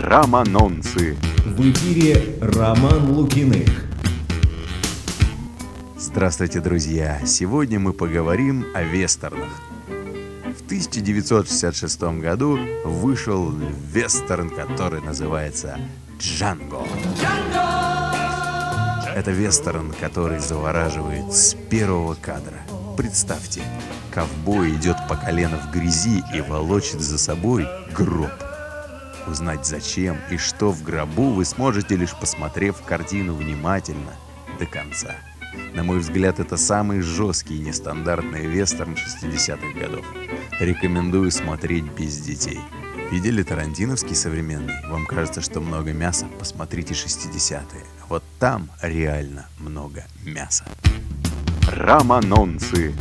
Романонцы. В эфире Роман Лукиных. Здравствуйте, друзья! Сегодня мы поговорим о вестернах. В 1966 году вышел вестерн, который называется «Джанго». Это вестерн, который завораживает с первого кадра. Представьте, ковбой идет по колено в грязи и волочит за собой гроб. Узнать зачем и что в гробу вы сможете лишь посмотрев картину внимательно до конца. На мой взгляд, это самый жесткий и нестандартный вестерн 60-х годов. Рекомендую смотреть без детей. Видели Тарантиновский современный? Вам кажется, что много мяса? Посмотрите 60-е. Вот там реально много мяса. Романонцы.